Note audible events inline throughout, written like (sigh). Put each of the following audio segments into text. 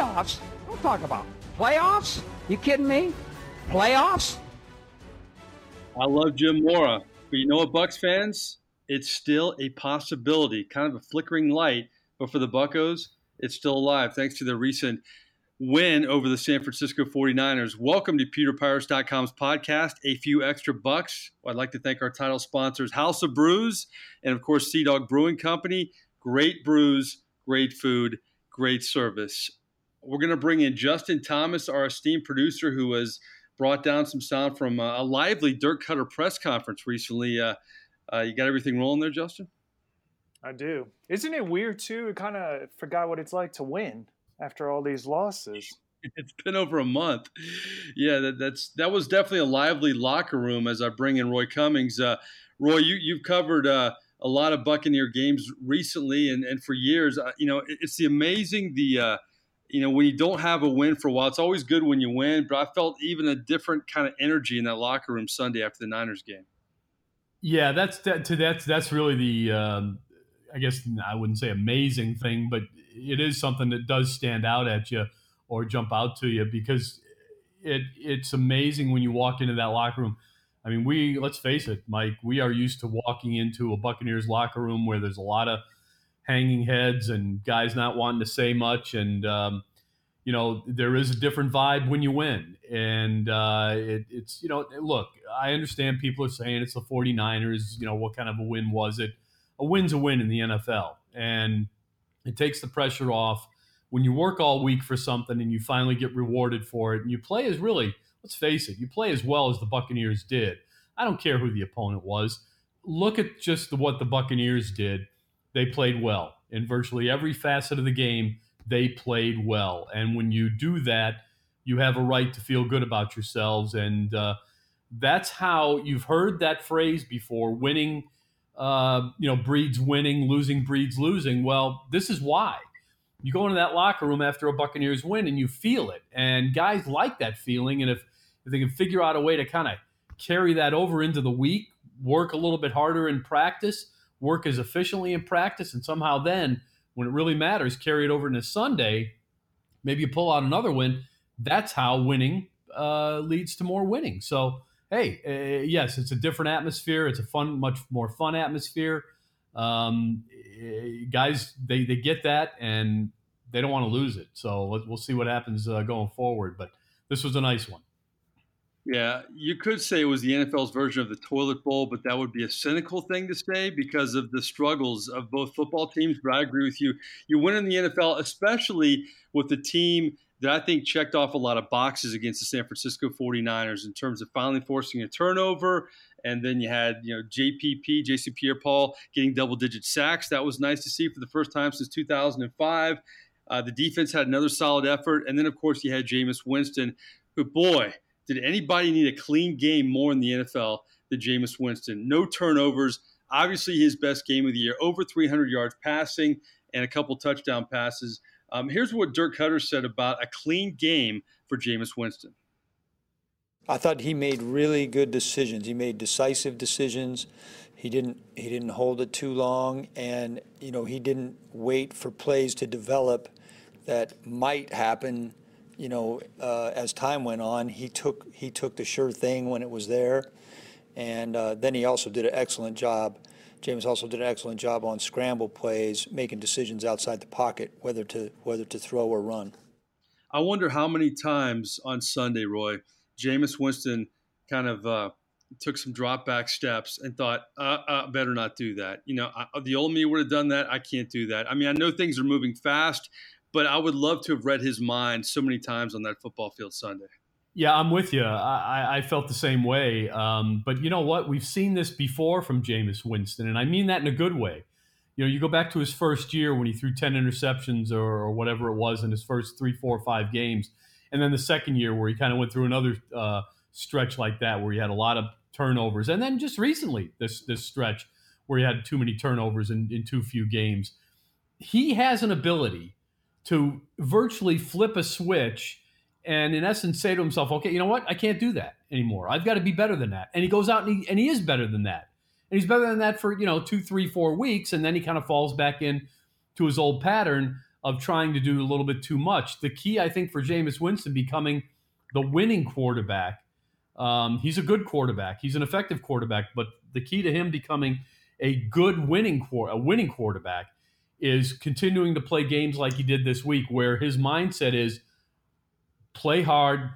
Playoffs? Don't talk about playoffs. You kidding me? Playoffs? I love Jim Mora, but you know what, Bucs fans? It's still a possibility, kind of a flickering light. But for the Buccos, it's still alive thanks to the recent win over the San Francisco 49ers. Welcome to PeterPirates.com's podcast, A Few Extra Bucks. I'd like to thank our title sponsors, House of Brews, and of course, Sea Dog Brewing Company. Great brews, great food, great service. We're going to bring in Justin Thomas, our esteemed producer, who has brought down some sound from a lively Dirk Koetter press conference recently. Uh, uh, you got everything rolling there, Justin? I do. Isn't it weird too? I kind of forgot what it's like to win after all these losses. (laughs) It's been over a month. Yeah, that, that's that was definitely a lively locker room. As I bring in Roy Cummings, uh, Roy, you you've covered uh, a lot of Buccaneer games recently and, and for years. Uh, you know, it, it's the amazing the uh, you know when you don't have a win for a while. It's always good when you win, but I felt even a different kind of energy in that locker room Sunday after the Niners game. Yeah, that's that, that's that's really the um, I guess I wouldn't say amazing thing, but it is something that does stand out at you or jump out to you because it it's amazing when you walk into that locker room. I mean, we let's face it, Mike, we are used to walking into a Buccaneers locker room where there's a lot of hanging heads and guys not wanting to say much and um, you know there is a different vibe when you win and uh, it, it's you know look i understand people are saying it's the 49ers you know what kind of a win was it a win's a win in the NFL, and it takes the pressure off when you work all week for something and you finally get rewarded for it, and you play as really, let's face it, you play as well as the Buccaneers did. I don't care who the opponent was. Look at just what the Buccaneers did. They played well in virtually every facet of the game. They played well, and when you do that, you have a right to feel good about yourselves, and uh, that's how you've heard that phrase before. Winning uh, you know, breeds winning, losing breeds losing. Well, this is why. You go into that locker room after a Buccaneers win and you feel it. And guys like that feeling. And if, if they can figure out a way to kind of carry that over into the week, work a little bit harder in practice, work as efficiently in practice, and somehow then, when it really matters, carry it over into Sunday, maybe you pull out another win. That's how winning uh, leads to more winning. So, hey, uh, yes, it's a different atmosphere. It's a fun, much more fun atmosphere. Um, uh, guys, they, they get that and they don't want to lose it. So we'll see what happens uh, going forward. But this was a nice one. Yeah, you could say it was the NFL's version of the toilet bowl, but that would be a cynical thing to say because of the struggles of both football teams. But I agree with you. You win in the NFL, especially with the team that I think checked off a lot of boxes against the San Francisco 49ers in terms of finally forcing a turnover. And then you had, you know, JPP, JC Pierre Paul getting double digit sacks. That was nice to see for the first time since 2005. Uh, the defense had another solid effort. And then, of course, you had Jameis Winston, who, boy, did anybody need a clean game more in the NFL than Jameis Winston? No turnovers. Obviously, his best game of the year, over 300 yards passing and a couple touchdown passes. Um, here's what Dirk Koetter said about a clean game for Jameis Winston. I thought he made really good decisions. He made decisive decisions. He didn't he didn't hold it too long, and you know he didn't wait for plays to develop that might happen. You know, uh, as time went on, he took he took the sure thing when it was there, and uh, then he also did an excellent job Jameis also did an excellent job on scramble plays, making decisions outside the pocket, whether to whether to throw or run. I wonder how many times on Sunday, Roy, Jameis Winston kind of uh, took some drop back steps and thought, uh, uh, better not do that. You know, I, the old me would have done that. I can't do that. I mean, I know things are moving fast, but I would love to have read his mind so many times on that football field Sunday. Yeah, I'm with you. I, I felt the same way. Um, but you know what? We've seen this before from Jameis Winston, and I mean that in a good way. You know, you go back to his first year when he threw 10 interceptions or, or whatever it was in his first three, four, five games. And then the second year where he kind of went through another uh, stretch like that where he had a lot of turnovers. And then just recently, this, this stretch where he had too many turnovers in, in too few games. He has an ability to virtually flip a switch and in essence say to himself, okay, you know what? I can't do that anymore. I've got to be better than that. And he goes out and he, and he is better than that. And he's better than that for, you know, two, three, four weeks. And then he kind of falls back in to his old pattern of trying to do a little bit too much. The key, I think, for Jameis Winston becoming the winning quarterback. Um, he's a good quarterback. He's an effective quarterback, but the key to him becoming a good winning a winning quarterback is continuing to play games like he did this week, where his mindset is play hard,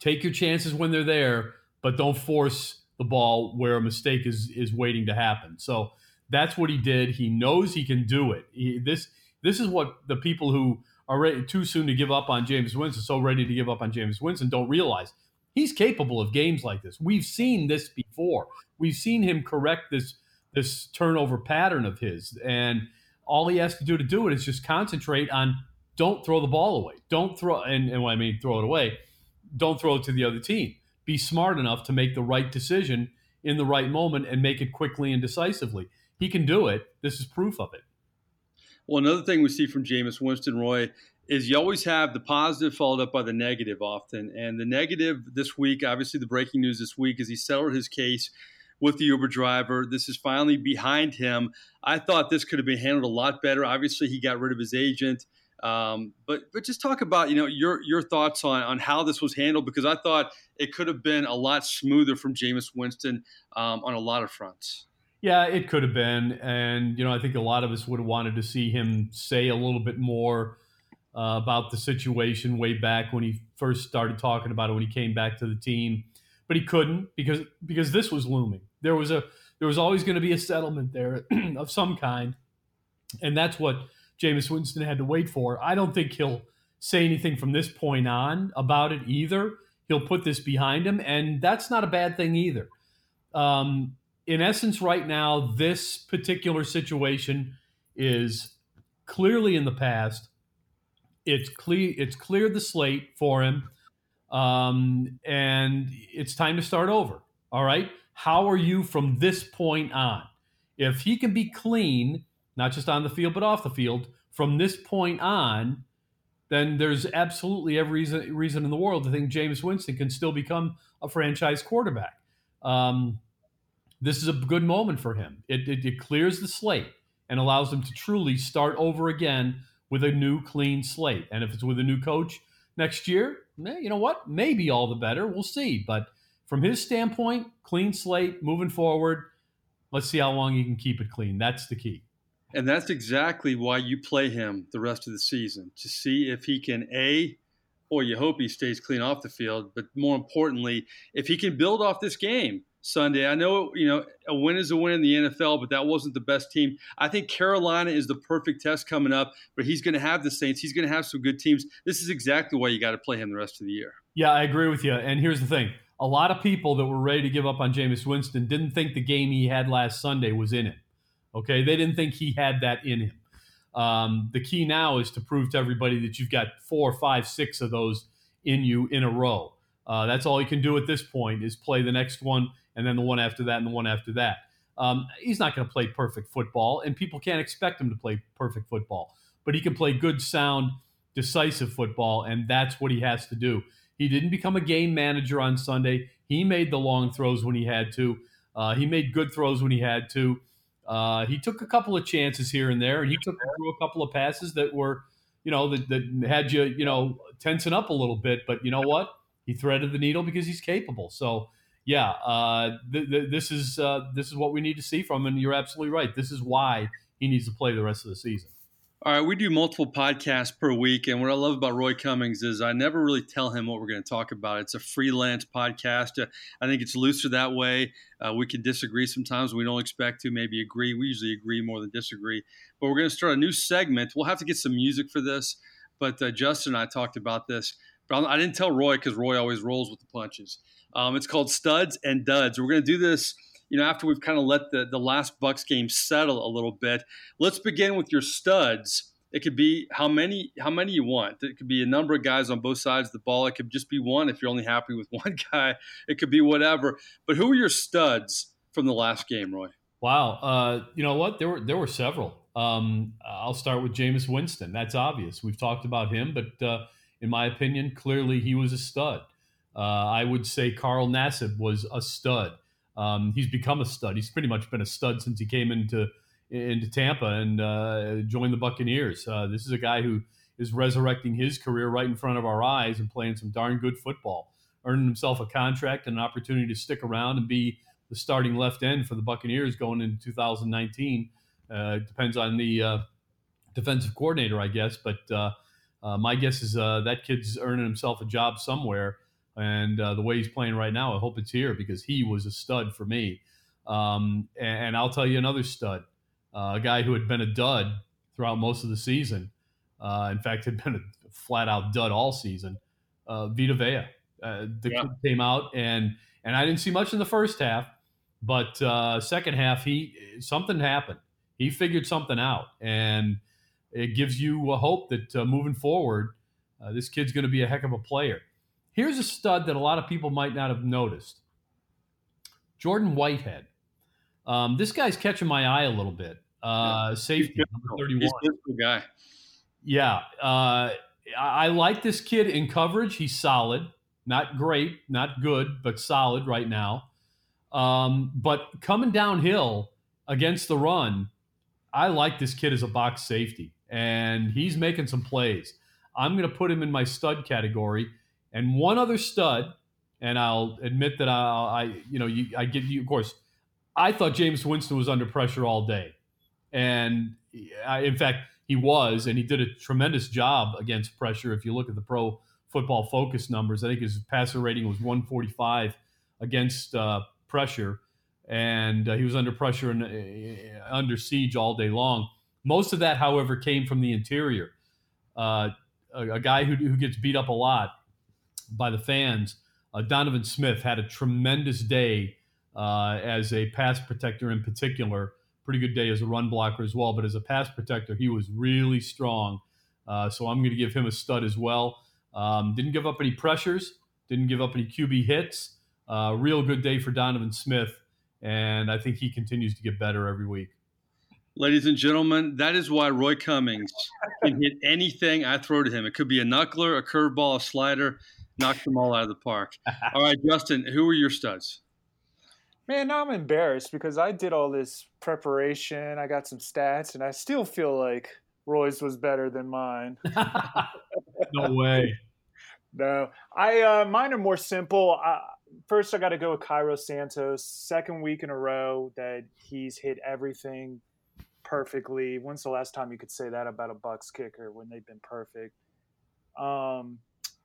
take your chances when they're there, but don't force the ball where a mistake is is waiting to happen. So that's what he did. He knows he can do it. He, this this is what the people who are ready, too soon to give up on Jameis Winston, so ready to give up on Jameis Winston, don't realize he's capable of games like this. We've seen this before. We've seen him correct this this turnover pattern of his, and all he has to do to do it is just concentrate on don't throw the ball away. Don't throw, and, and I mean throw it away, don't throw it to the other team. Be smart enough to make the right decision in the right moment and make it quickly and decisively. He can do it. This is proof of it. Well, another thing we see from Jameis Winston Roy is you always have the positive followed up by the negative often. And the negative this week, obviously, the breaking news this week is he settled his case with the Uber driver. This is finally behind him. I thought this could have been handled a lot better. Obviously, he got rid of his agent. Um, but but just talk about you know your your thoughts on on how this was handled because I thought it could have been a lot smoother from Jameis Winston um, on a lot of fronts. Yeah, it could have been, and you know I think a lot of us would have wanted to see him say a little bit more uh, about the situation way back when he first started talking about it when he came back to the team, but he couldn't because because this was looming. There was a there was always going to be a settlement there (clears throat) of some kind, and that's what Jameis Winston had to wait for. I don't think he'll say anything from this point on about it either. He'll put this behind him, and that's not a bad thing either. Um, in essence, right now, this particular situation is clearly in the past. It's clear. It's cleared the slate for him, um, and it's time to start over. All right. How are you from this point on? If he can be clean not just on the field, but off the field, from this point on, then there's absolutely every reason, reason in the world to think Jameis Winston can still become a franchise quarterback. Um, this is a good moment for him. It, it, it clears the slate and allows him to truly start over again with a new clean slate. And if it's with a new coach next year, eh, you know what? Maybe all the better. We'll see. But from his standpoint, clean slate, moving forward. Let's see how long he can keep it clean. That's the key. And that's exactly why you play him the rest of the season to see if he can a or you hope he stays clean off the field, but more importantly, if he can build off this game Sunday. I know, you know, a win is a win in the NFL, but that wasn't the best team. I think Carolina is the perfect test coming up, but he's going to have the Saints. He's going to have some good teams. This is exactly why you got to play him the rest of the year. Yeah, I agree with you. And here's the thing a lot of people that were ready to give up on Jameis Winston didn't think the game he had last Sunday was in him. Okay, they didn't think he had that in him. Um, the key now is to prove to everybody that you've got four, five, six of those in you in a row. Uh, that's all he can do at this point is play the next one and then the one after that and the one after that. Um, he's not going to play perfect football, and people can't expect him to play perfect football. But he can play good, sound, decisive football, and that's what he has to do. He didn't become a game manager on Sunday. He made the long throws when he had to. Uh, he made good throws when he had to. Uh, he took a couple of chances here and there, and he took through a couple of passes that were, you know, that, that had you, you know, tensing up a little bit. But you know what? He threaded the needle because he's capable. So, yeah, uh, th- th- this is uh, this is what we need to see from him. And you're absolutely right. This is why he needs to play the rest of the season. All right, we do multiple podcasts per week, and what I love about Roy Cummings is I never really tell him what we're going to talk about. It's a freelance podcast. Uh, I think it's looser that way. Uh, we can disagree sometimes. We don't expect to maybe agree. We usually agree more than disagree. But we're going to start a new segment. We'll have to get some music for this, but uh, Justin and I talked about this. But I didn't tell Roy because Roy always rolls with the punches. Um, it's called Studs and Duds. We're going to do this you know, after we've kind of let the, the last Bucs game settle a little bit, let's begin with your studs. It could be how many how many you want. It could be a number of guys on both sides of the ball. It could just be one if you're only happy with (laughs) one guy. It could be whatever. But who are your studs from the last game, Roy? Wow. Uh, you know what? There were there were several. Um, I'll start with Jameis Winston. That's obvious. We've talked about him, but uh, in my opinion, clearly he was a stud. Uh, I would say Carl Nassib was a stud. Um, he's become a stud. He's pretty much been a stud since he came into into Tampa and uh, join the Buccaneers. Uh, this is a guy who is resurrecting his career right in front of our eyes and playing some darn good football, earning himself a contract and an opportunity to stick around and be the starting left end for the Buccaneers going into 2019. Uh, depends on the uh, defensive coordinator, I guess, but uh, uh, my guess is that kid's earning himself a job somewhere. And uh, the way he's playing right now, I hope it's here because he was a stud for me. Um, and, and, I'll tell you another stud, uh, a guy who had been a dud throughout most of the season. Uh, in fact, had been a flat out dud all season. Uh, Vita Vea, the yeah. kid came out and and I didn't see much in the first half, but second half he something happened. He figured something out and it gives you a hope that uh, moving forward, uh, this kid's going to be a heck of a player. Here's a stud that a lot of people might not have noticed Jordan Whitehead. Um, this guy's catching my eye a little bit. Uh, yeah. Safety, number 31. He's a guy. Yeah. Uh, I like this kid in coverage. He's solid. Not great, not good, but solid right now. Um, but coming downhill against the run, I like this kid as a box safety and he's making some plays. I'm going to put him in my stud category. And one other stud, and I'll admit that I, I you know, you, I give you, of course, I thought Jameis Winston was under pressure all day, and I, in fact, he was, and he did a tremendous job against pressure. If you look at the Pro Football Focus numbers, I think his passer rating was 145 against uh, pressure, and uh, he was under pressure and uh, under siege all day long. Most of that, however, came from the interior. Uh, a, a, guy who, who gets beat up a lot by the fans, uh, Donovan Smith, had a tremendous day uh, as a pass protector in particular. Pretty good day as a run blocker as well, but as a pass protector, he was really strong. Uh, so I'm going to give him a stud as well. Um, didn't give up any pressures, didn't give up any QB hits. Uh, real good day for Donovan Smith, and I think he continues to get better every week. Ladies and gentlemen, that is why Roy Cummings can hit anything I throw to him. It could be a knuckler, a curveball, a slider, knocks them all out of the park. (laughs) All right, Justin, who are your studs? Man, now I'm embarrassed because I did all this preparation. I got some stats, and I still feel like Roy's was better than mine. (laughs) (laughs) no way. No, I uh, mine are more simple. I, first, I got to go with Cairo Santos. Second week in a row that he's hit everything perfectly. When's the last time you could say that about a Bucs kicker when they've been perfect? Um,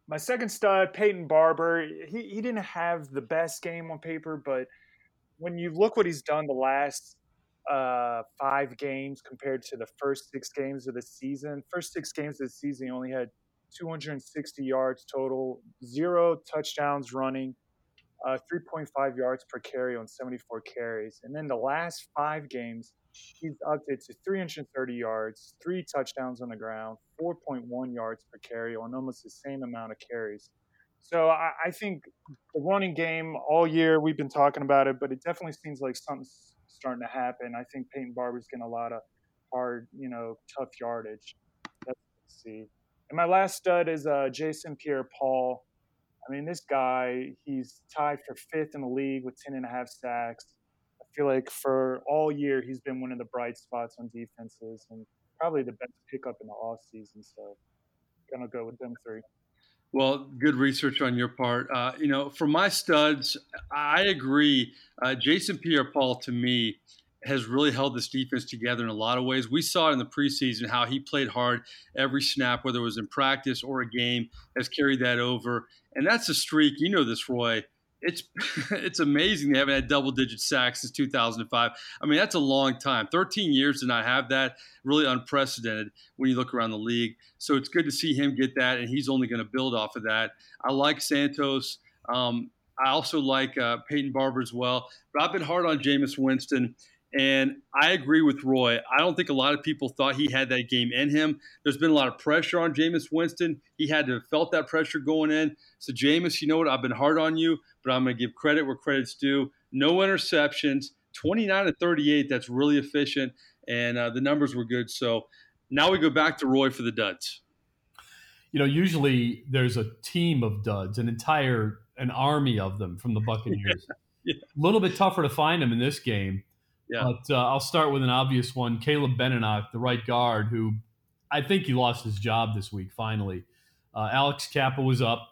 my second stud, Peyton Barber. He he didn't have the best game on paper, but when you look what he's done the last uh, five games compared to the first six games of the season, first six games of the season, he only had 260 yards total, zero touchdowns running, uh, 3.5 yards per carry on 74 carries. And then the last five games, he's upped it to 330 yards, three touchdowns on the ground, 4.1 yards per carry on almost the same amount of carries. So I, I, think the running game all year we've been talking about it, but it definitely seems like something's starting to happen. I think Peyton Barber's getting a lot of hard, you know, tough yardage. Let's see. And my last stud is uh, Jason Pierre-Paul. I mean, this guy, he's tied for fifth in the league with 10 and a half sacks feel like for all year he's been one of the bright spots on defenses and probably the best pickup in the off season. So gonna go with them three. Well, good research on your part. Uh, you know, for my studs, I agree. Uh, Jason Pierre-Paul to me has really held this defense together in a lot of ways. We saw it in the preseason how he played hard every snap, whether it was in practice or a game, has carried that over. And that's a streak. You know this, Roy it's (laughs) it's amazing they haven't had double digit sacks since 2005. I mean, that's a long time. 13 years to not have that, really unprecedented when you look around the league. So it's good to see him get that, and he's only going to build off of that. I like Santos. Um, I also like uh, Peyton Barber as well, but I've been hard on Jameis Winston. And I agree with Roy. I don't think a lot of people thought he had that game in him. There's been a lot of pressure on Jameis Winston. He had to have felt that pressure going in. So, Jameis, you know what? I've been hard on you, but I'm going to give credit where credit's due. No interceptions, 29 to 38. That's really efficient. And uh, the numbers were good. So now we go back to Roy for the duds. You know, usually there's a team of duds, an entire an army of them from the Buccaneers. (laughs) yeah. A little bit tougher to find them in this game Yeah. But uh, I'll start with an obvious one: Caleb Benenoch, the right guard, who I think he lost his job this week. Finally, uh, Alex Cappa was up,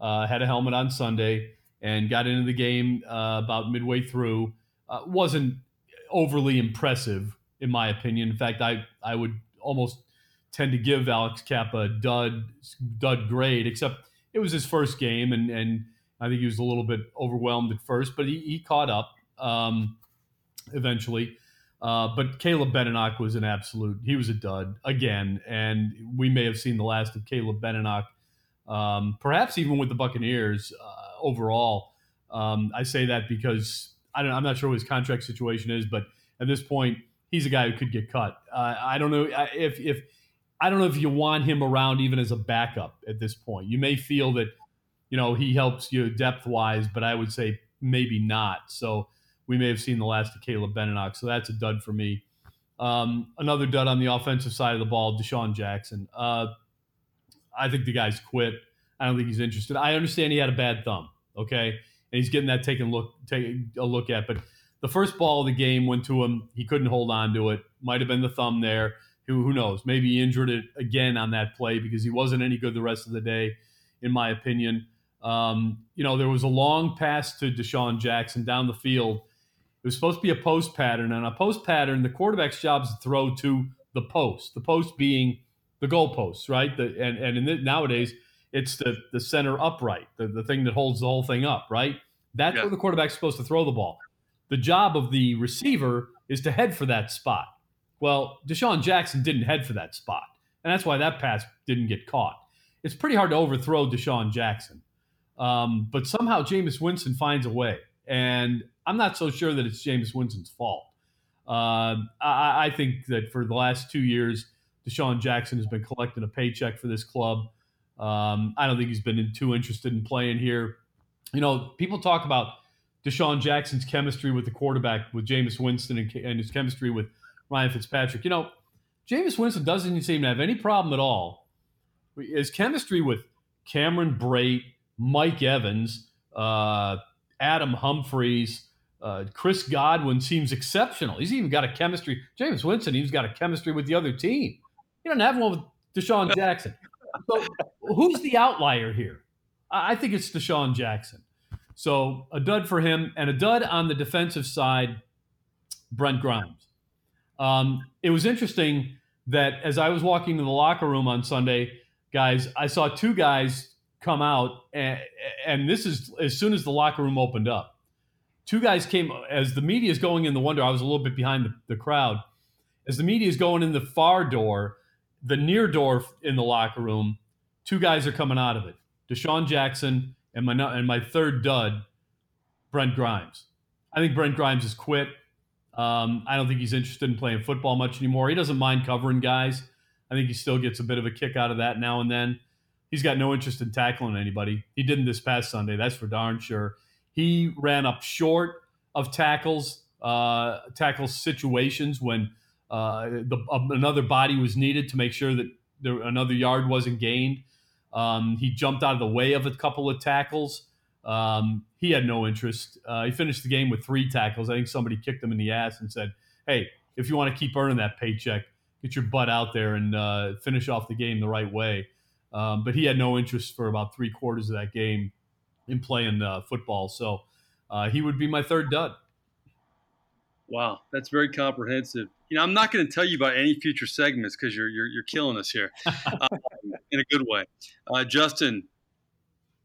uh, had a helmet on Sunday, and got into the game uh, about midway through. Uh, wasn't overly impressive, in my opinion. In fact, I I would almost tend to give Alex Cappa a dud dud grade, except it was his first game, and and I think he was a little bit overwhelmed at first, but he, he caught up um, eventually. Uh, but Caleb Benenoch was an absolute, he was a dud again. And we may have seen the last of Caleb Benenoch, um, perhaps even with the Buccaneers uh, overall. Um, I say that because I don't, I'm not sure what his contract situation is, but at this point, he's a guy who could get cut. Uh, I don't know if, if, I don't know if you want him around even as a backup at this point. You may feel that, you know, he helps you depth wise, but I would say maybe not. So we may have seen the last of Caleb Benenoch. So that's a dud for me. Um, another dud on the offensive side of the ball, DeSean Jackson. Uh, I think the guy's quit. I don't think he's interested. I understand he had a bad thumb, okay, and he's getting that taken look take a look at. But the first ball of the game went to him. He couldn't hold on to it. Might have been the thumb there. Who who knows? Maybe he injured it again on that play because he wasn't any good the rest of the day, in my opinion. Um, you know, there was a long pass to DeSean Jackson down the field it was supposed to be a post pattern, and a post pattern, the quarterback's job is to throw to the post. The post being the goalposts, right? The, and and in the, nowadays, it's the the center upright, the, the thing that holds the whole thing up, right? That's yeah. where the quarterback's supposed to throw the ball. The job of the receiver is to head for that spot. Well, DeSean Jackson didn't head for that spot, and that's why that pass didn't get caught. It's pretty hard to overthrow DeSean Jackson, um, but somehow Jameis Winston finds a way. And I'm not so sure that it's Jameis Winston's fault. Uh, I, I, think that for the last two years, DeSean Jackson has been collecting a paycheck for this club. Um, I don't think he's been too interested in playing here. You know, people talk about DeSean Jackson's chemistry with the quarterback, with Jameis Winston, and, and his chemistry with Ryan Fitzpatrick. You know, Jameis Winston doesn't seem to have any problem at all. His chemistry with Cameron Brate, Mike Evans, uh, Adam Humphries. Uh, Chris Godwin seems exceptional. He's even got a chemistry. Jameis Winston, he's got a chemistry with the other team. He doesn't have one with DeSean Jackson. So who's the outlier here? I think it's DeSean Jackson. So a dud for him and a dud on the defensive side, Brent Grimes. Um, it was interesting that as I was walking to the locker room on Sunday, guys, I saw two guys come out, and, and this is as soon as the locker room opened up. Two guys came as the media is going in the door. I was a little bit behind the, the crowd. As the media is going in the far door, the near door in the locker room, two guys are coming out of it. DeSean Jackson and my and my third dud, Brent Grimes. I think Brent Grimes has quit. Um, I don't think he's interested in playing football much anymore. He doesn't mind covering guys. I think he still gets a bit of a kick out of that now and then he's got no interest in tackling anybody. He didn't this past Sunday, that's for darn sure. He ran up short of tackles, uh, tackle situations when uh, the, uh, another body was needed to make sure that there, another yard wasn't gained. Um, he jumped out of the way of a couple of tackles. Um, he had no interest. Uh, he finished the game with three tackles. I think somebody kicked him in the ass and said, "Hey, if you want to keep earning that paycheck, get your butt out there and uh, finish off the game the right way." Um, but he had no interest for about three quarters of that game in playing uh, football. So uh, he would be my third dud. Wow, that's very comprehensive. You know, I'm not going to tell you about any future segments because you're, you're, you're killing us here (laughs) um, in a good way. Uh, Justin,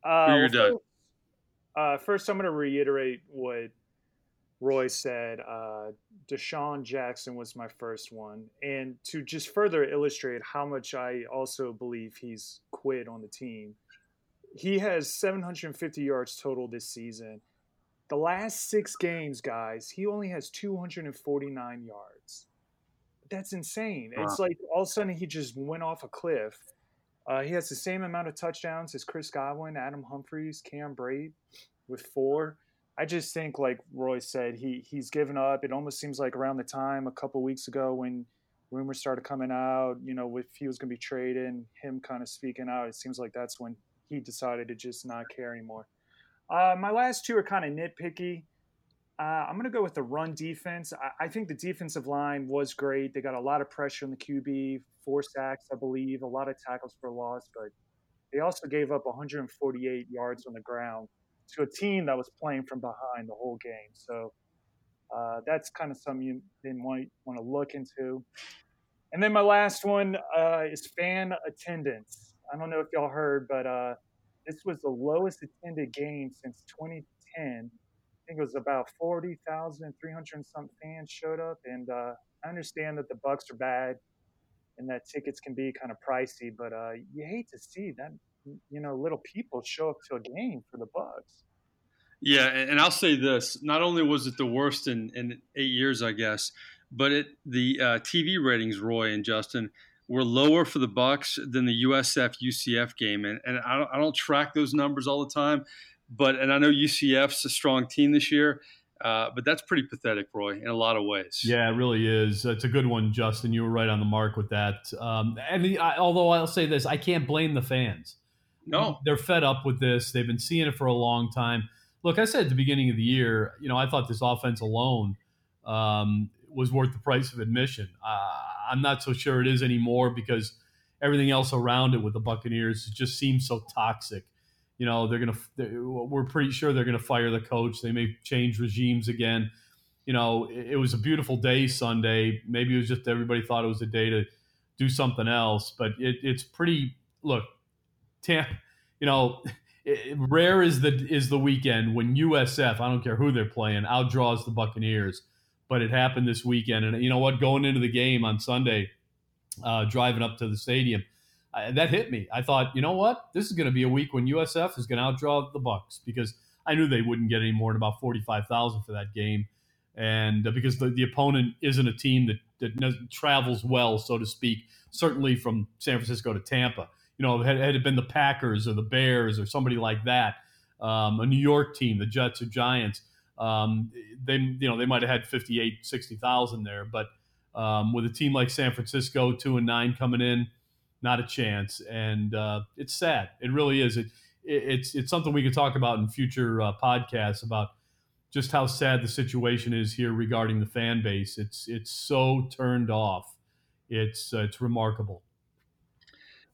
uh, well, first, uh, first, I'm going to reiterate what Roy said, uh, DeSean Jackson was my first one. And to just further illustrate how much I also believe he's quit on the team, he has 750 yards total this season. The last six games, guys, he only has 249 yards. That's insane. Wow. It's like all of a sudden he just went off a cliff. Uh, he has the same amount of touchdowns as Chris Godwin, Adam Humphries, Cam Brate with four. I just think, like Roy said, he he's given up. It almost seems like around the time a couple weeks ago when rumors started coming out, you know, if he was going to be traded him kind of speaking out, it seems like that's when he decided to just not care anymore. Uh, my last two are kind of nitpicky. Uh, I'm going to go with the run defense. I, I, think the defensive line was great. They got a lot of pressure on the QB, four sacks, I believe, a lot of tackles for loss, but they also gave up 148 yards on the ground to a team that was playing from behind the whole game. So uh, that's kind of something you they might want to look into. And then my last one uh, is fan attendance. I don't know if y'all heard, but uh, this was the lowest attended game since 2010 I think it was about 40,300 some fans showed up. And uh, I understand that the Bucs are bad and that tickets can be kind of pricey, but uh, you hate to see that, you know, little people show up to a game for the Bucs. Yeah, and I'll say this: not only was it the worst in, in eight years, I guess, but it the uh, TV ratings, Roy and Justin, were lower for the Bucs than the USF UCF game, and and I don't, I don't track those numbers all the time, but and I know UCF's a strong team this year. Uh, but that's pretty pathetic, Roy, in a lot of ways. Yeah, it really is. It's a good one, Justin. You were right on the mark with that. Um, and the, I, although I'll say this, I can't blame the fans. No, they're fed up with this. They've been seeing it for a long time. Look, I said at the beginning of the year, you know, I thought this offense alone um, was worth the price of admission. Uh, I'm not so sure it is anymore because everything else around it with the Buccaneers just seems so toxic you know they're gonna they're, we're pretty sure they're gonna fire the coach they may change regimes again you know it, it, was a beautiful day sunday maybe it was just everybody thought it was a day to do something else but it, it's pretty look tam, you know it, rare is the is the weekend when usf i don't care who they're playing outdraws the buccaneers but it happened this weekend and you know what going into the game on sunday uh, driving up to the stadium I, that hit me. I thought, you know what? This is going to be a week when USF is going to outdraw the Bucs because I knew they wouldn't get any more than about forty five thousand for that game, and uh, because the, the opponent isn't a team that that travels well, so to speak. Certainly from San Francisco to Tampa, you know, had, had it been the Packers or the Bears or somebody like that, um, a New York team, the Jets or Giants, um, they you know they might have had 58, 60,000 there, but um, with a team like San Francisco, two and nine coming in not a chance. And uh, it's sad. It really is. It, it, it's it's something we could talk about in future uh, podcasts about just how sad the situation is here regarding the fan base. It's it's so turned off. It's uh, it's remarkable.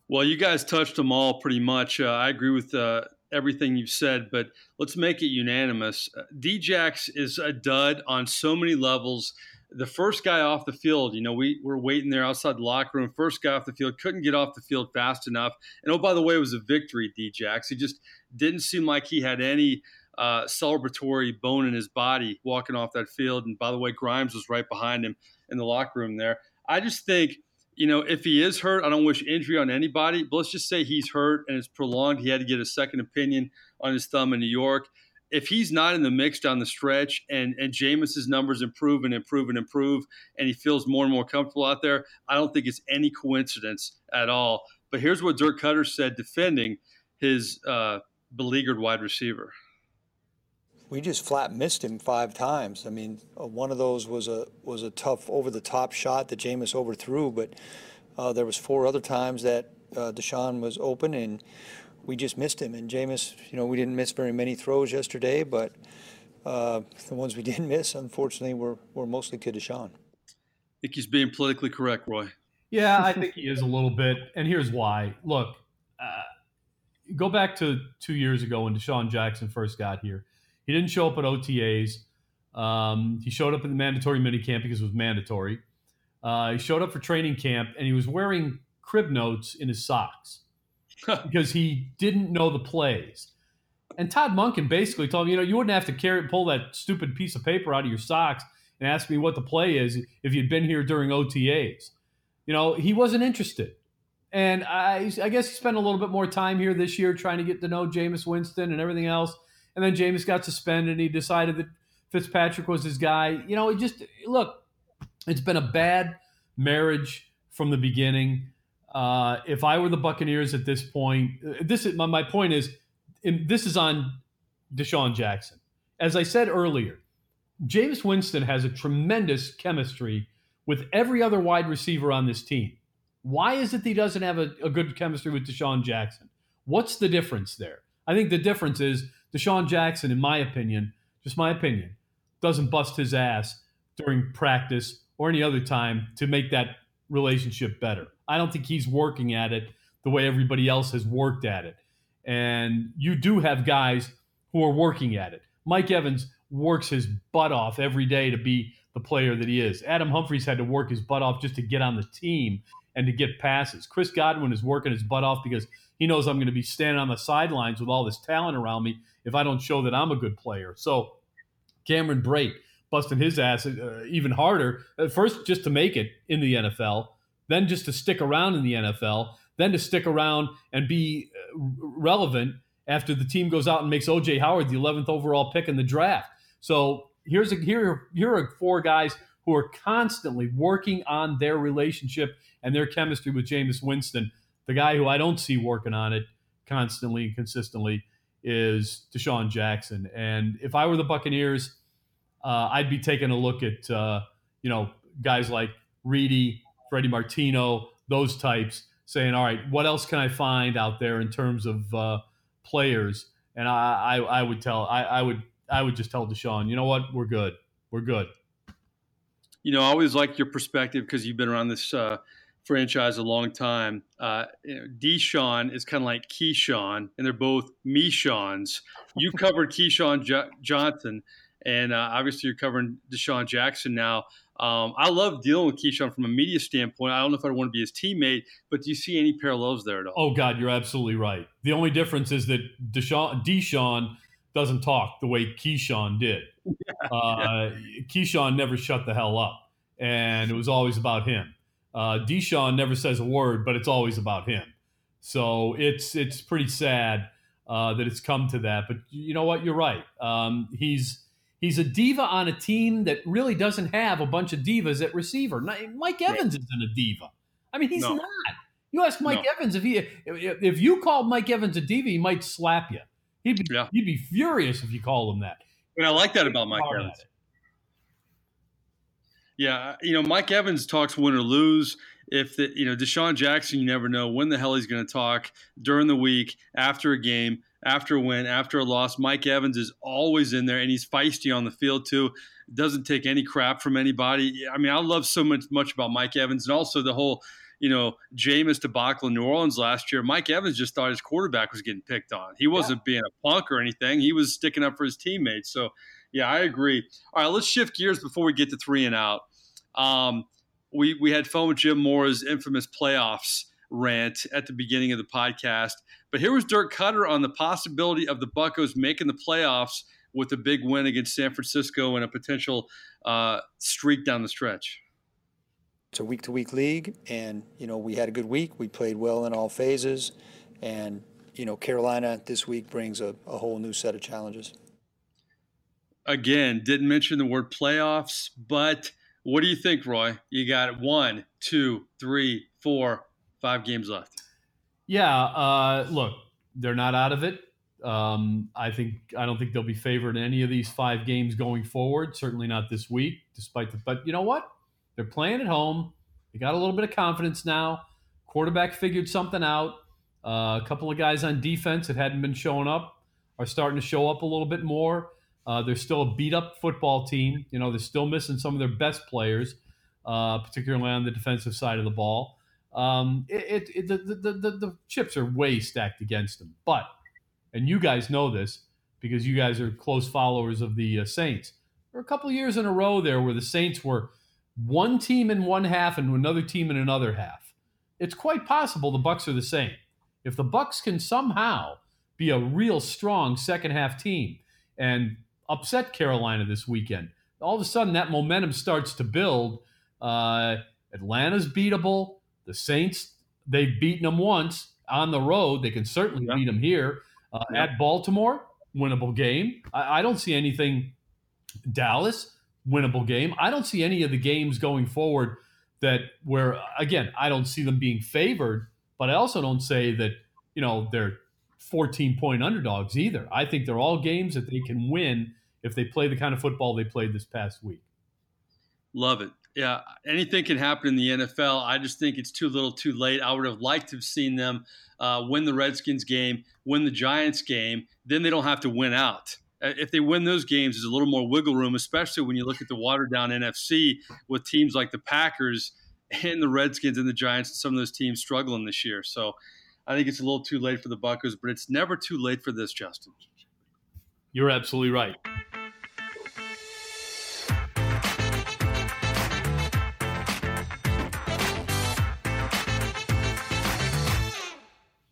Well, you guys touched them all pretty much. Uh, I agree with uh, everything you've said, but let's make it unanimous. Uh, Djax is a dud on so many levels the first guy off the field, you know, we were waiting there outside the locker room. First guy off the field couldn't get off the field fast enough. And oh, by the way, it was a victory, Djax. He just didn't seem like he had any uh, celebratory bone in his body walking off that field. And by the way, Grimes was right behind him in the locker room there. I just think, you know, if he is hurt, I don't wish injury on anybody, but let's just say he's hurt and it's prolonged. He had to get a second opinion on his thumb in New York if he's not in the mix down the stretch and and Jameis's numbers improve and improve and improve and he feels more and more comfortable out there, I don't think it's any coincidence at all. But here's what Dirk Koetter said defending his uh, beleaguered wide receiver. We just flat missed him five times. I mean, uh, one of those was a was a tough over the top shot that Jameis overthrew, but uh, there was four other times that uh, DeSean was open and we just missed him. And Jameis, you know, we didn't miss very many throws yesterday, but uh, the ones we (laughs) didn't miss, unfortunately, were, were mostly to DeSean. I think he's being politically correct, Roy. Yeah, I (laughs) think he is a little bit. And here's why. Look, uh, go back to two years ago when DeSean Jackson first got here. He didn't show up at OTAs. Um, he showed up at the mandatory minicamp because it was mandatory. Uh, he showed up for training camp and he was wearing crib notes in his socks. because he didn't know the plays. And Todd Monken basically told him, you know, you wouldn't have to carry pull that stupid piece of paper out of your socks and ask me what the play is if you'd been here during OTAs. You know, he wasn't interested. And I, I guess he spent a little bit more time here this year trying to get to know Jameis Winston and everything else. And then Jameis got suspended and he decided that Fitzpatrick was his guy. You know, it just, look, it's been a bad marriage from the beginning. Uh, if I were the Buccaneers at this point, uh, this is my, my point is, in, this is on DeSean Jackson. As I said earlier, Jameis Winston has a tremendous chemistry with every other wide receiver on this team. Why is it that he doesn't have a, a good chemistry with DeSean Jackson? What's the difference there? I think the difference is DeSean Jackson, in my opinion, just my opinion, doesn't bust his ass during practice or any other time to make that relationship better. I don't think he's working at it the way everybody else has worked at it. And you do have guys who are working at it. Mike Evans works his butt off every day to be the player that he is. Adam Humphries had to work his butt off just to get on the team and to get passes. Chris Godwin is working his butt off because he knows I'm going to be standing on the sidelines with all this talent around me if I don't show that I'm a good player. So Cameron Brate busting his ass uh, even harder. At first, just to make it in the NFL, then just to stick around in the NFL, then to stick around and be uh, relevant after the team goes out and makes OJ Howard the 11th overall pick in the draft. So here's a here here are four guys who are constantly working on their relationship and their chemistry with Jameis Winston. The guy who I don't see working on it constantly and consistently is DeSean Jackson. And if I were the Buccaneers, uh, I'd be taking a look at uh, you know guys like Reedy, Freddie Martino, those types, saying, "All right, what else can I find out there in terms of uh, players?" And I, I, I would tell, I, I would I would just tell DeSean, you know what, we're good, we're good. You know, I always like your perspective because you've been around this uh, franchise a long time. Uh, you know, DeSean is kind of like Keyshawn, and they're both Meshawns. You (laughs) covered Keyshawn J- Johnson, and uh, obviously you're covering DeSean Jackson now. Um, I love dealing with Keyshawn from a media standpoint. I don't know if I want to be his teammate, but do you see any parallels there at all? Oh God, you're absolutely right. The only difference is that DeSean, DeSean doesn't talk the way Keyshawn did. (laughs) Yeah, uh, yeah. Keyshawn never shut the hell up, and it was always about him. Uh, DeSean never says a word, but it's always about him. So it's it's pretty sad uh, that it's come to that. But you know what? You're right. Um, he's he's a diva on a team that really doesn't have a bunch of divas at receiver. Mike Evans right. isn't a diva. I mean, he's no. not. You ask Mike no. Evans if he if, you called Mike Evans a diva, he might slap you. He'd be, yeah. he'd be furious if you call him that. And I like that about Mike Evans. Yeah, you know, Mike Evans talks win or lose. If the you know DeSean Jackson, you never know when the hell he's going to talk during the week, after a game, after a win, after a loss. Mike Evans is always in there, and he's feisty on the field too. Doesn't take any crap from anybody. I mean, I love so much much about Mike Evans, and also the whole you know, Jameis debacle in New Orleans last year, Mike Evans just thought his quarterback was getting picked on. He wasn't yeah. being a punk or anything. He was sticking up for his teammates. So, yeah, I agree. All right, let's shift gears before we get to three and out. Um, we we had fun with Jim Mora's infamous playoffs rant at the beginning of the podcast, but here was Dirk Koetter on the possibility of the Buccos making the playoffs with a big win against San Francisco and a potential uh, streak down the stretch it's a week to week league, and you know we had a good week. We played well in all phases, and you know Carolina this week brings a, a whole new set of challenges. Again, didn't mention the word playoffs, but what do you think, Roy? You got one, two, three, four, five games left. Yeah, uh, look, they're not out of it. Um, I think I don't think they'll be favored in any of these five games going forward. Certainly not this week, despite the. But you know what? They're playing at home. They got a little bit of confidence now. Quarterback figured something out. Uh, a couple of guys on defense that hadn't been showing up are starting to show up a little bit more. Uh, they're still a beat up football team. You know, they're still missing some of their best players, uh, particularly on the defensive side of the ball. Um, it, it, the, the, the, the chips are way stacked against them. But, and you guys know this because you guys are close followers of the uh, Saints. There were a couple years in a row there where the Saints were one team in one half and another team in another half. It's quite possible the Bucs are the same. If the Bucs can somehow be a real strong second half team and upset Carolina this weekend, all of a sudden that momentum starts to build. Uh, Atlanta's beatable. The Saints, they've beaten them once on the road. They can certainly yeah. beat them here. Uh, yeah. At Baltimore, winnable game. I, I don't see anything. Dallas, winnable game. I don't see any of the games going forward that where again I don't see them being favored, but I also don't say that you know they're 14 point underdogs either. I think they're all games that they can win if they play the kind of football they played this past week. Love it. Yeah, anything can happen in the NFL. I just think it's too little, too late. I would have liked to have seen them uh, win the Redskins game, win the Giants game. Then they don't have to win out uh, if they win those games, there's a little more wiggle room, especially when you look at the watered down NFC with teams like the Packers and the Redskins and the Giants and some of those teams struggling this year. So I think it's a little too late for the Buccos, but it's never too late for this, Justin. You're absolutely right.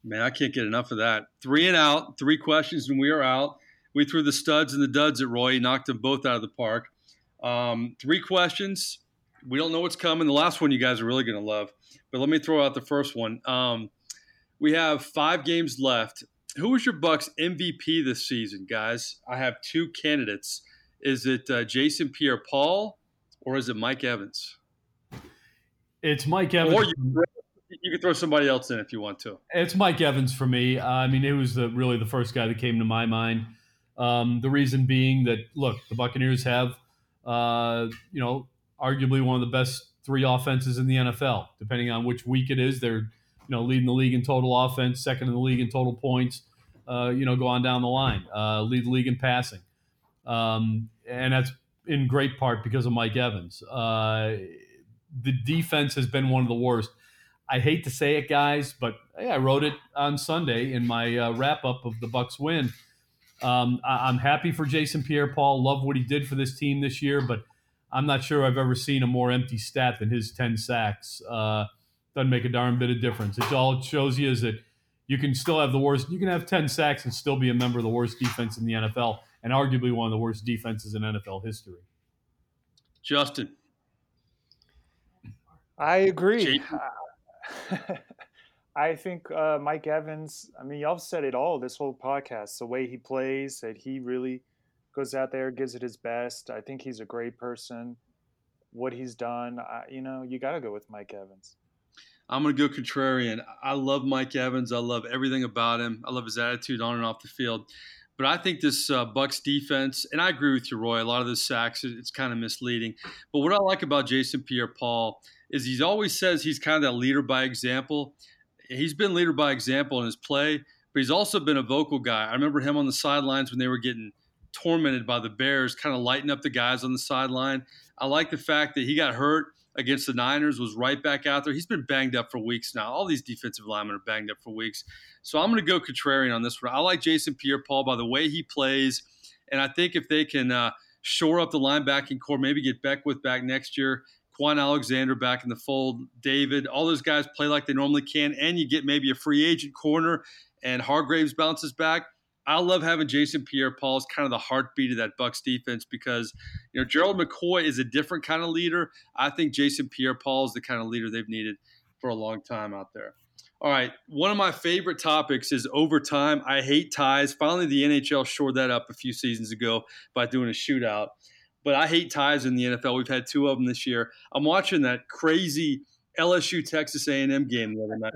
Man, I can't get enough of that. Three and out, three questions, and we are out. We threw the studs and the duds at Roy. He knocked them both out of the park. Um, three questions. We don't know what's coming. The last one you guys are really going to love. But let me throw out the first one. Um, we have five games left. Who was your Bucs MVP this season, guys? I have two candidates. Is it uh, Jason Pierre-Paul or is it Mike Evans? It's Mike Evans. Or you, you could throw somebody else in if you want to. It's Mike Evans for me. Uh, I mean, it was the, really the first guy that came to my mind. Um, the reason being that look, the Buccaneers have, uh, you know, arguably one of the best three offenses in the NFL. Depending on which week it is, they're you know leading the league in total offense, second in the league in total points. Uh, you know, go on down the line, uh, lead the league in passing, um, and that's in great part because of Mike Evans. Uh, the defense has been one of the worst. I hate to say it, guys, but hey, I wrote it on Sunday in my uh, wrap up of the Bucs win. Um, I- am happy for Jason Pierre-Paul. Love what he did for this team this year, but I'm not sure I've ever seen a more empty stat than his 10 sacks. Uh, doesn't make a darn bit of difference. It's all it shows you is that you can still have the worst. You can have 10 sacks and still be a member of the worst defense in the NFL, and arguably one of the worst defenses in NFL history. Justin, I agree. (laughs) I think uh, Mike Evans. I mean, y'all said it all this whole podcast. The way he plays, that he really goes out there, gives it his best. I think he's a great person. What he's done, I, you know, you got to go with Mike Evans. I'm going to go contrarian. I love Mike Evans. I love everything about him. I love his attitude on and off the field. But I think this uh, Bucs defense, and I agree with you, Roy. A lot of the sacks, it's kind of misleading. But what I like about Jason Pierre-Paul is he always says he's kind of that leader by example. He's been leader by example in his play, but he's also been a vocal guy. I remember him on the sidelines when they were getting tormented by the Bears, kind of lighting up the guys on the sideline. I like the fact that he got hurt against the Niners, was right back out there. He's been banged up for weeks now. All these defensive linemen are banged up for weeks. So I'm going to go contrarian on this one. I like Jason Pierre Paul by the way he plays. And I think if they can uh, shore up the linebacking corps, maybe get Beckwith back next year, Kwon Alexander back in the fold, David, all those guys play like they normally can, and you get maybe a free agent corner and Hargreaves bounces back. I love having Jason Pierre-Paul as kind of the heartbeat of that Bucs defense because you know Gerald McCoy is a different kind of leader. I think Jason Pierre-Paul is the kind of leader they've needed for a long time out there. All right, one of my favorite topics is overtime. I hate ties. Finally, the NHL shored that up a few seasons ago by doing a shootout. But I hate ties in the NFL. We've had two of them this year. I'm watching that crazy LSU Texas A&M game the other night.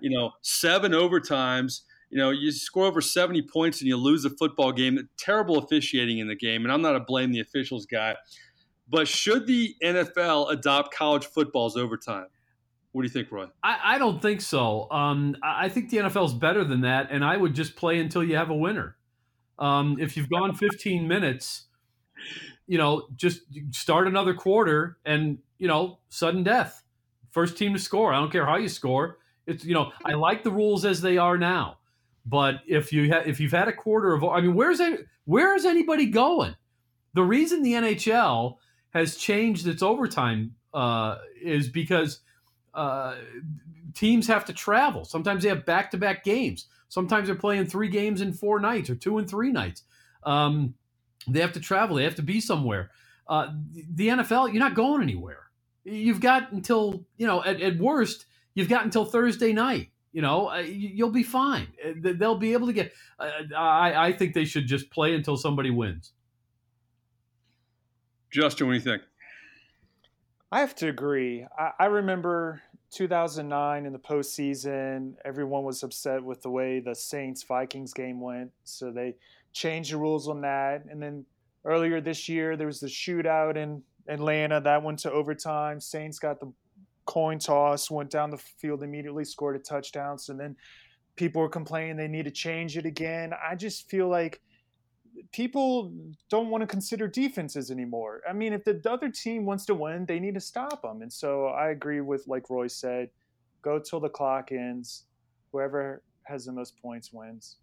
You know, seven overtimes you know, you score over 70 points and you lose a football game. Terrible officiating in the game. And I'm not a blame the officials guy. But should the NFL adopt college football's overtime? What do you think, Roy? I, I don't think so. Um, I think the NFL is better than that, and I would just play until you have a winner. Um, if you've gone 15 minutes, you know, just start another quarter and, you know, sudden death. First team to score. I don't care how you score. It's, you know, I like the rules as they are now. But if you ha- if you've had a quarter of, I mean, where's any, where is anybody going? The reason the NHL has changed its overtime uh, is because uh, teams have to travel. Sometimes they have back to back games. Sometimes they're playing three games in four nights or two and three nights. Um, they have to travel. They have to be somewhere. Uh, the NFL, you're not going anywhere. You've got until you know at, at worst, you've got until Thursday night you know, uh, you'll be fine. Uh, they'll be able to get. Uh, I, I think they should just play until somebody wins. Justin, what do you think? I have to agree. I, I remember 2009 in the postseason, everyone was upset with the way the Saints Vikings game went. So they changed the rules on that. And then earlier this year, there was the shootout in Atlanta that went to overtime. Saints got the coin toss, went down the field immediately, scored a touchdown. So then people were complaining they need to change it again. I just feel like people don't want to consider defenses anymore. I mean, if the other team wants to win, they need to stop them. And so I agree with like Roy said, go till the clock ends. Whoever has the most points wins.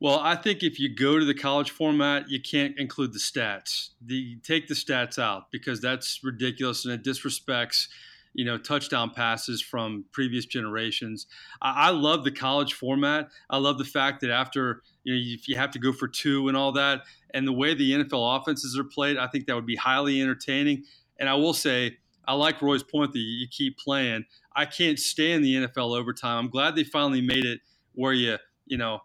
Well, I think if you go to the college format, you can't include the stats. The take the stats out because that's ridiculous and it disrespects, you know, touchdown passes from previous generations. I, I love the college format. I love the fact that after you know if you have to go for two and all that, and the way the NFL offenses are played, I think that would be highly entertaining. And I will say, I like Roy's point that you keep playing. I can't stand the NFL overtime. I'm glad they finally made it where you you know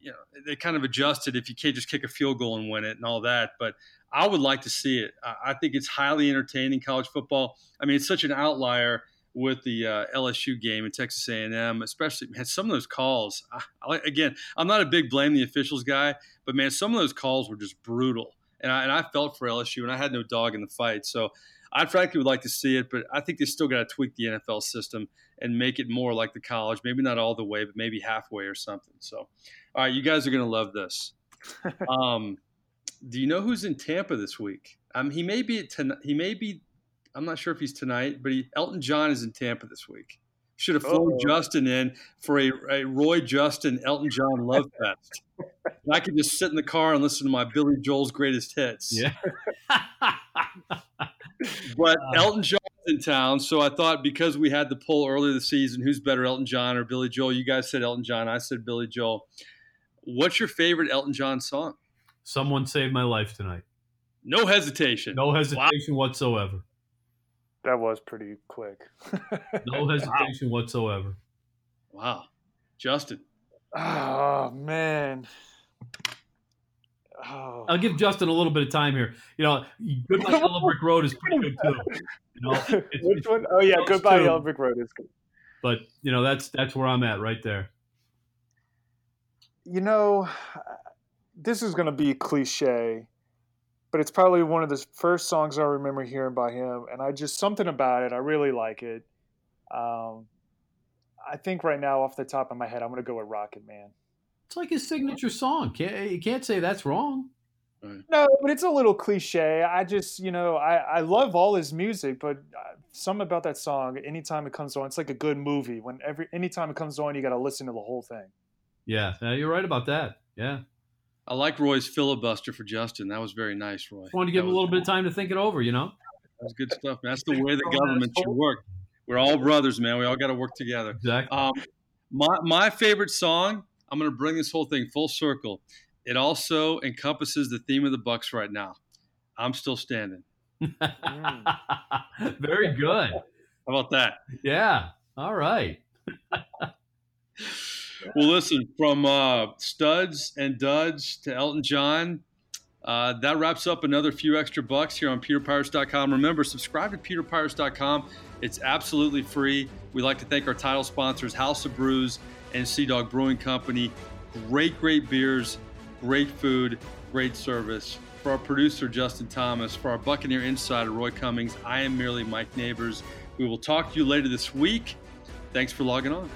you know they kind of adjusted if you can't just kick a field goal and win it and all that. But I would like to see it. I think it's highly entertaining college football. I mean, it's such an outlier with the uh, LSU game and Texas A&M, especially man, some of those calls. I, I, again, I'm not a big blame the officials guy, but man, some of those calls were just brutal, and I, and I felt for LSU, and I had no dog in the fight. So I frankly would like to see it, but I think they still got to tweak the NFL system and make it more like the college. Maybe not all the way, but maybe halfway or something. So all right, you guys are going to love this. (laughs) um, do you know who's in Tampa this week? Um, he may be tonight. He may be. I'm not sure if he's tonight, but he, Elton John is in Tampa this week. Should have flown oh. Justin in for a, a, Roy Justin Elton John love (laughs) fest. I could just sit in the car and listen to my Billy Joel's greatest hits. Yeah. (laughs) but Elton John in town, so I thought because we had the poll earlier this season, who's better, Elton John or Billy Joel? You guys said Elton John. I said Billy Joel. What's your favorite Elton John song? Someone saved my life tonight. No hesitation. No hesitation wow. whatsoever. That was pretty quick. (laughs) no hesitation wow. whatsoever. Wow. Justin. Oh, man. Oh. I'll give Justin a little bit of time here. You know, Goodbye Yellow Brick Road is pretty good too. You know, it's, (laughs) Which it's, one? Oh yeah, Goodbye Yellow Brick Road is good. But you know, that's that's where I'm at right there you know, this is going to be cliche, but it's probably one of the first songs I remember hearing by him, and I just something about it. I really like it. Um, I think right now, off the top of my head, I'm going to go with Rocket Man. It's like his signature song. Can't, you can't say that's wrong. No, but it's a little cliche. I just, you know, I, I love all his music, but uh, some about that song, anytime it comes on, it's like a good movie. When every anytime it comes on, you got to listen to the whole thing. Yeah, you're right about that. Yeah. I like Roy's filibuster for Justin. That was very nice, Roy. Just wanted to give him a little bit of time to think it over, you know? That's good stuff. That's the way the government should work. We're all brothers, man. We all got to work together. Exactly. Um, my, my favorite song, I'm going to bring this whole thing full circle. It also encompasses the theme of the Bucs right now. I'm still standing. (laughs) Very good. How about that? Yeah. All right. (laughs) well, listen, from uh, studs and duds to Elton John, uh, that wraps up another few extra bucks here on PeterPirates.com. Remember, subscribe to PeterPirates.com. It's absolutely free. We'd like to thank our title sponsors, House of Brews and Sea Dog Brewing Company. Great, great beers, great food, great service. For our producer, Justin Thomas, for our Buccaneer insider, Roy Cummings, I am merely Mike Nabors. We will talk to you later this week. Thanks for logging on.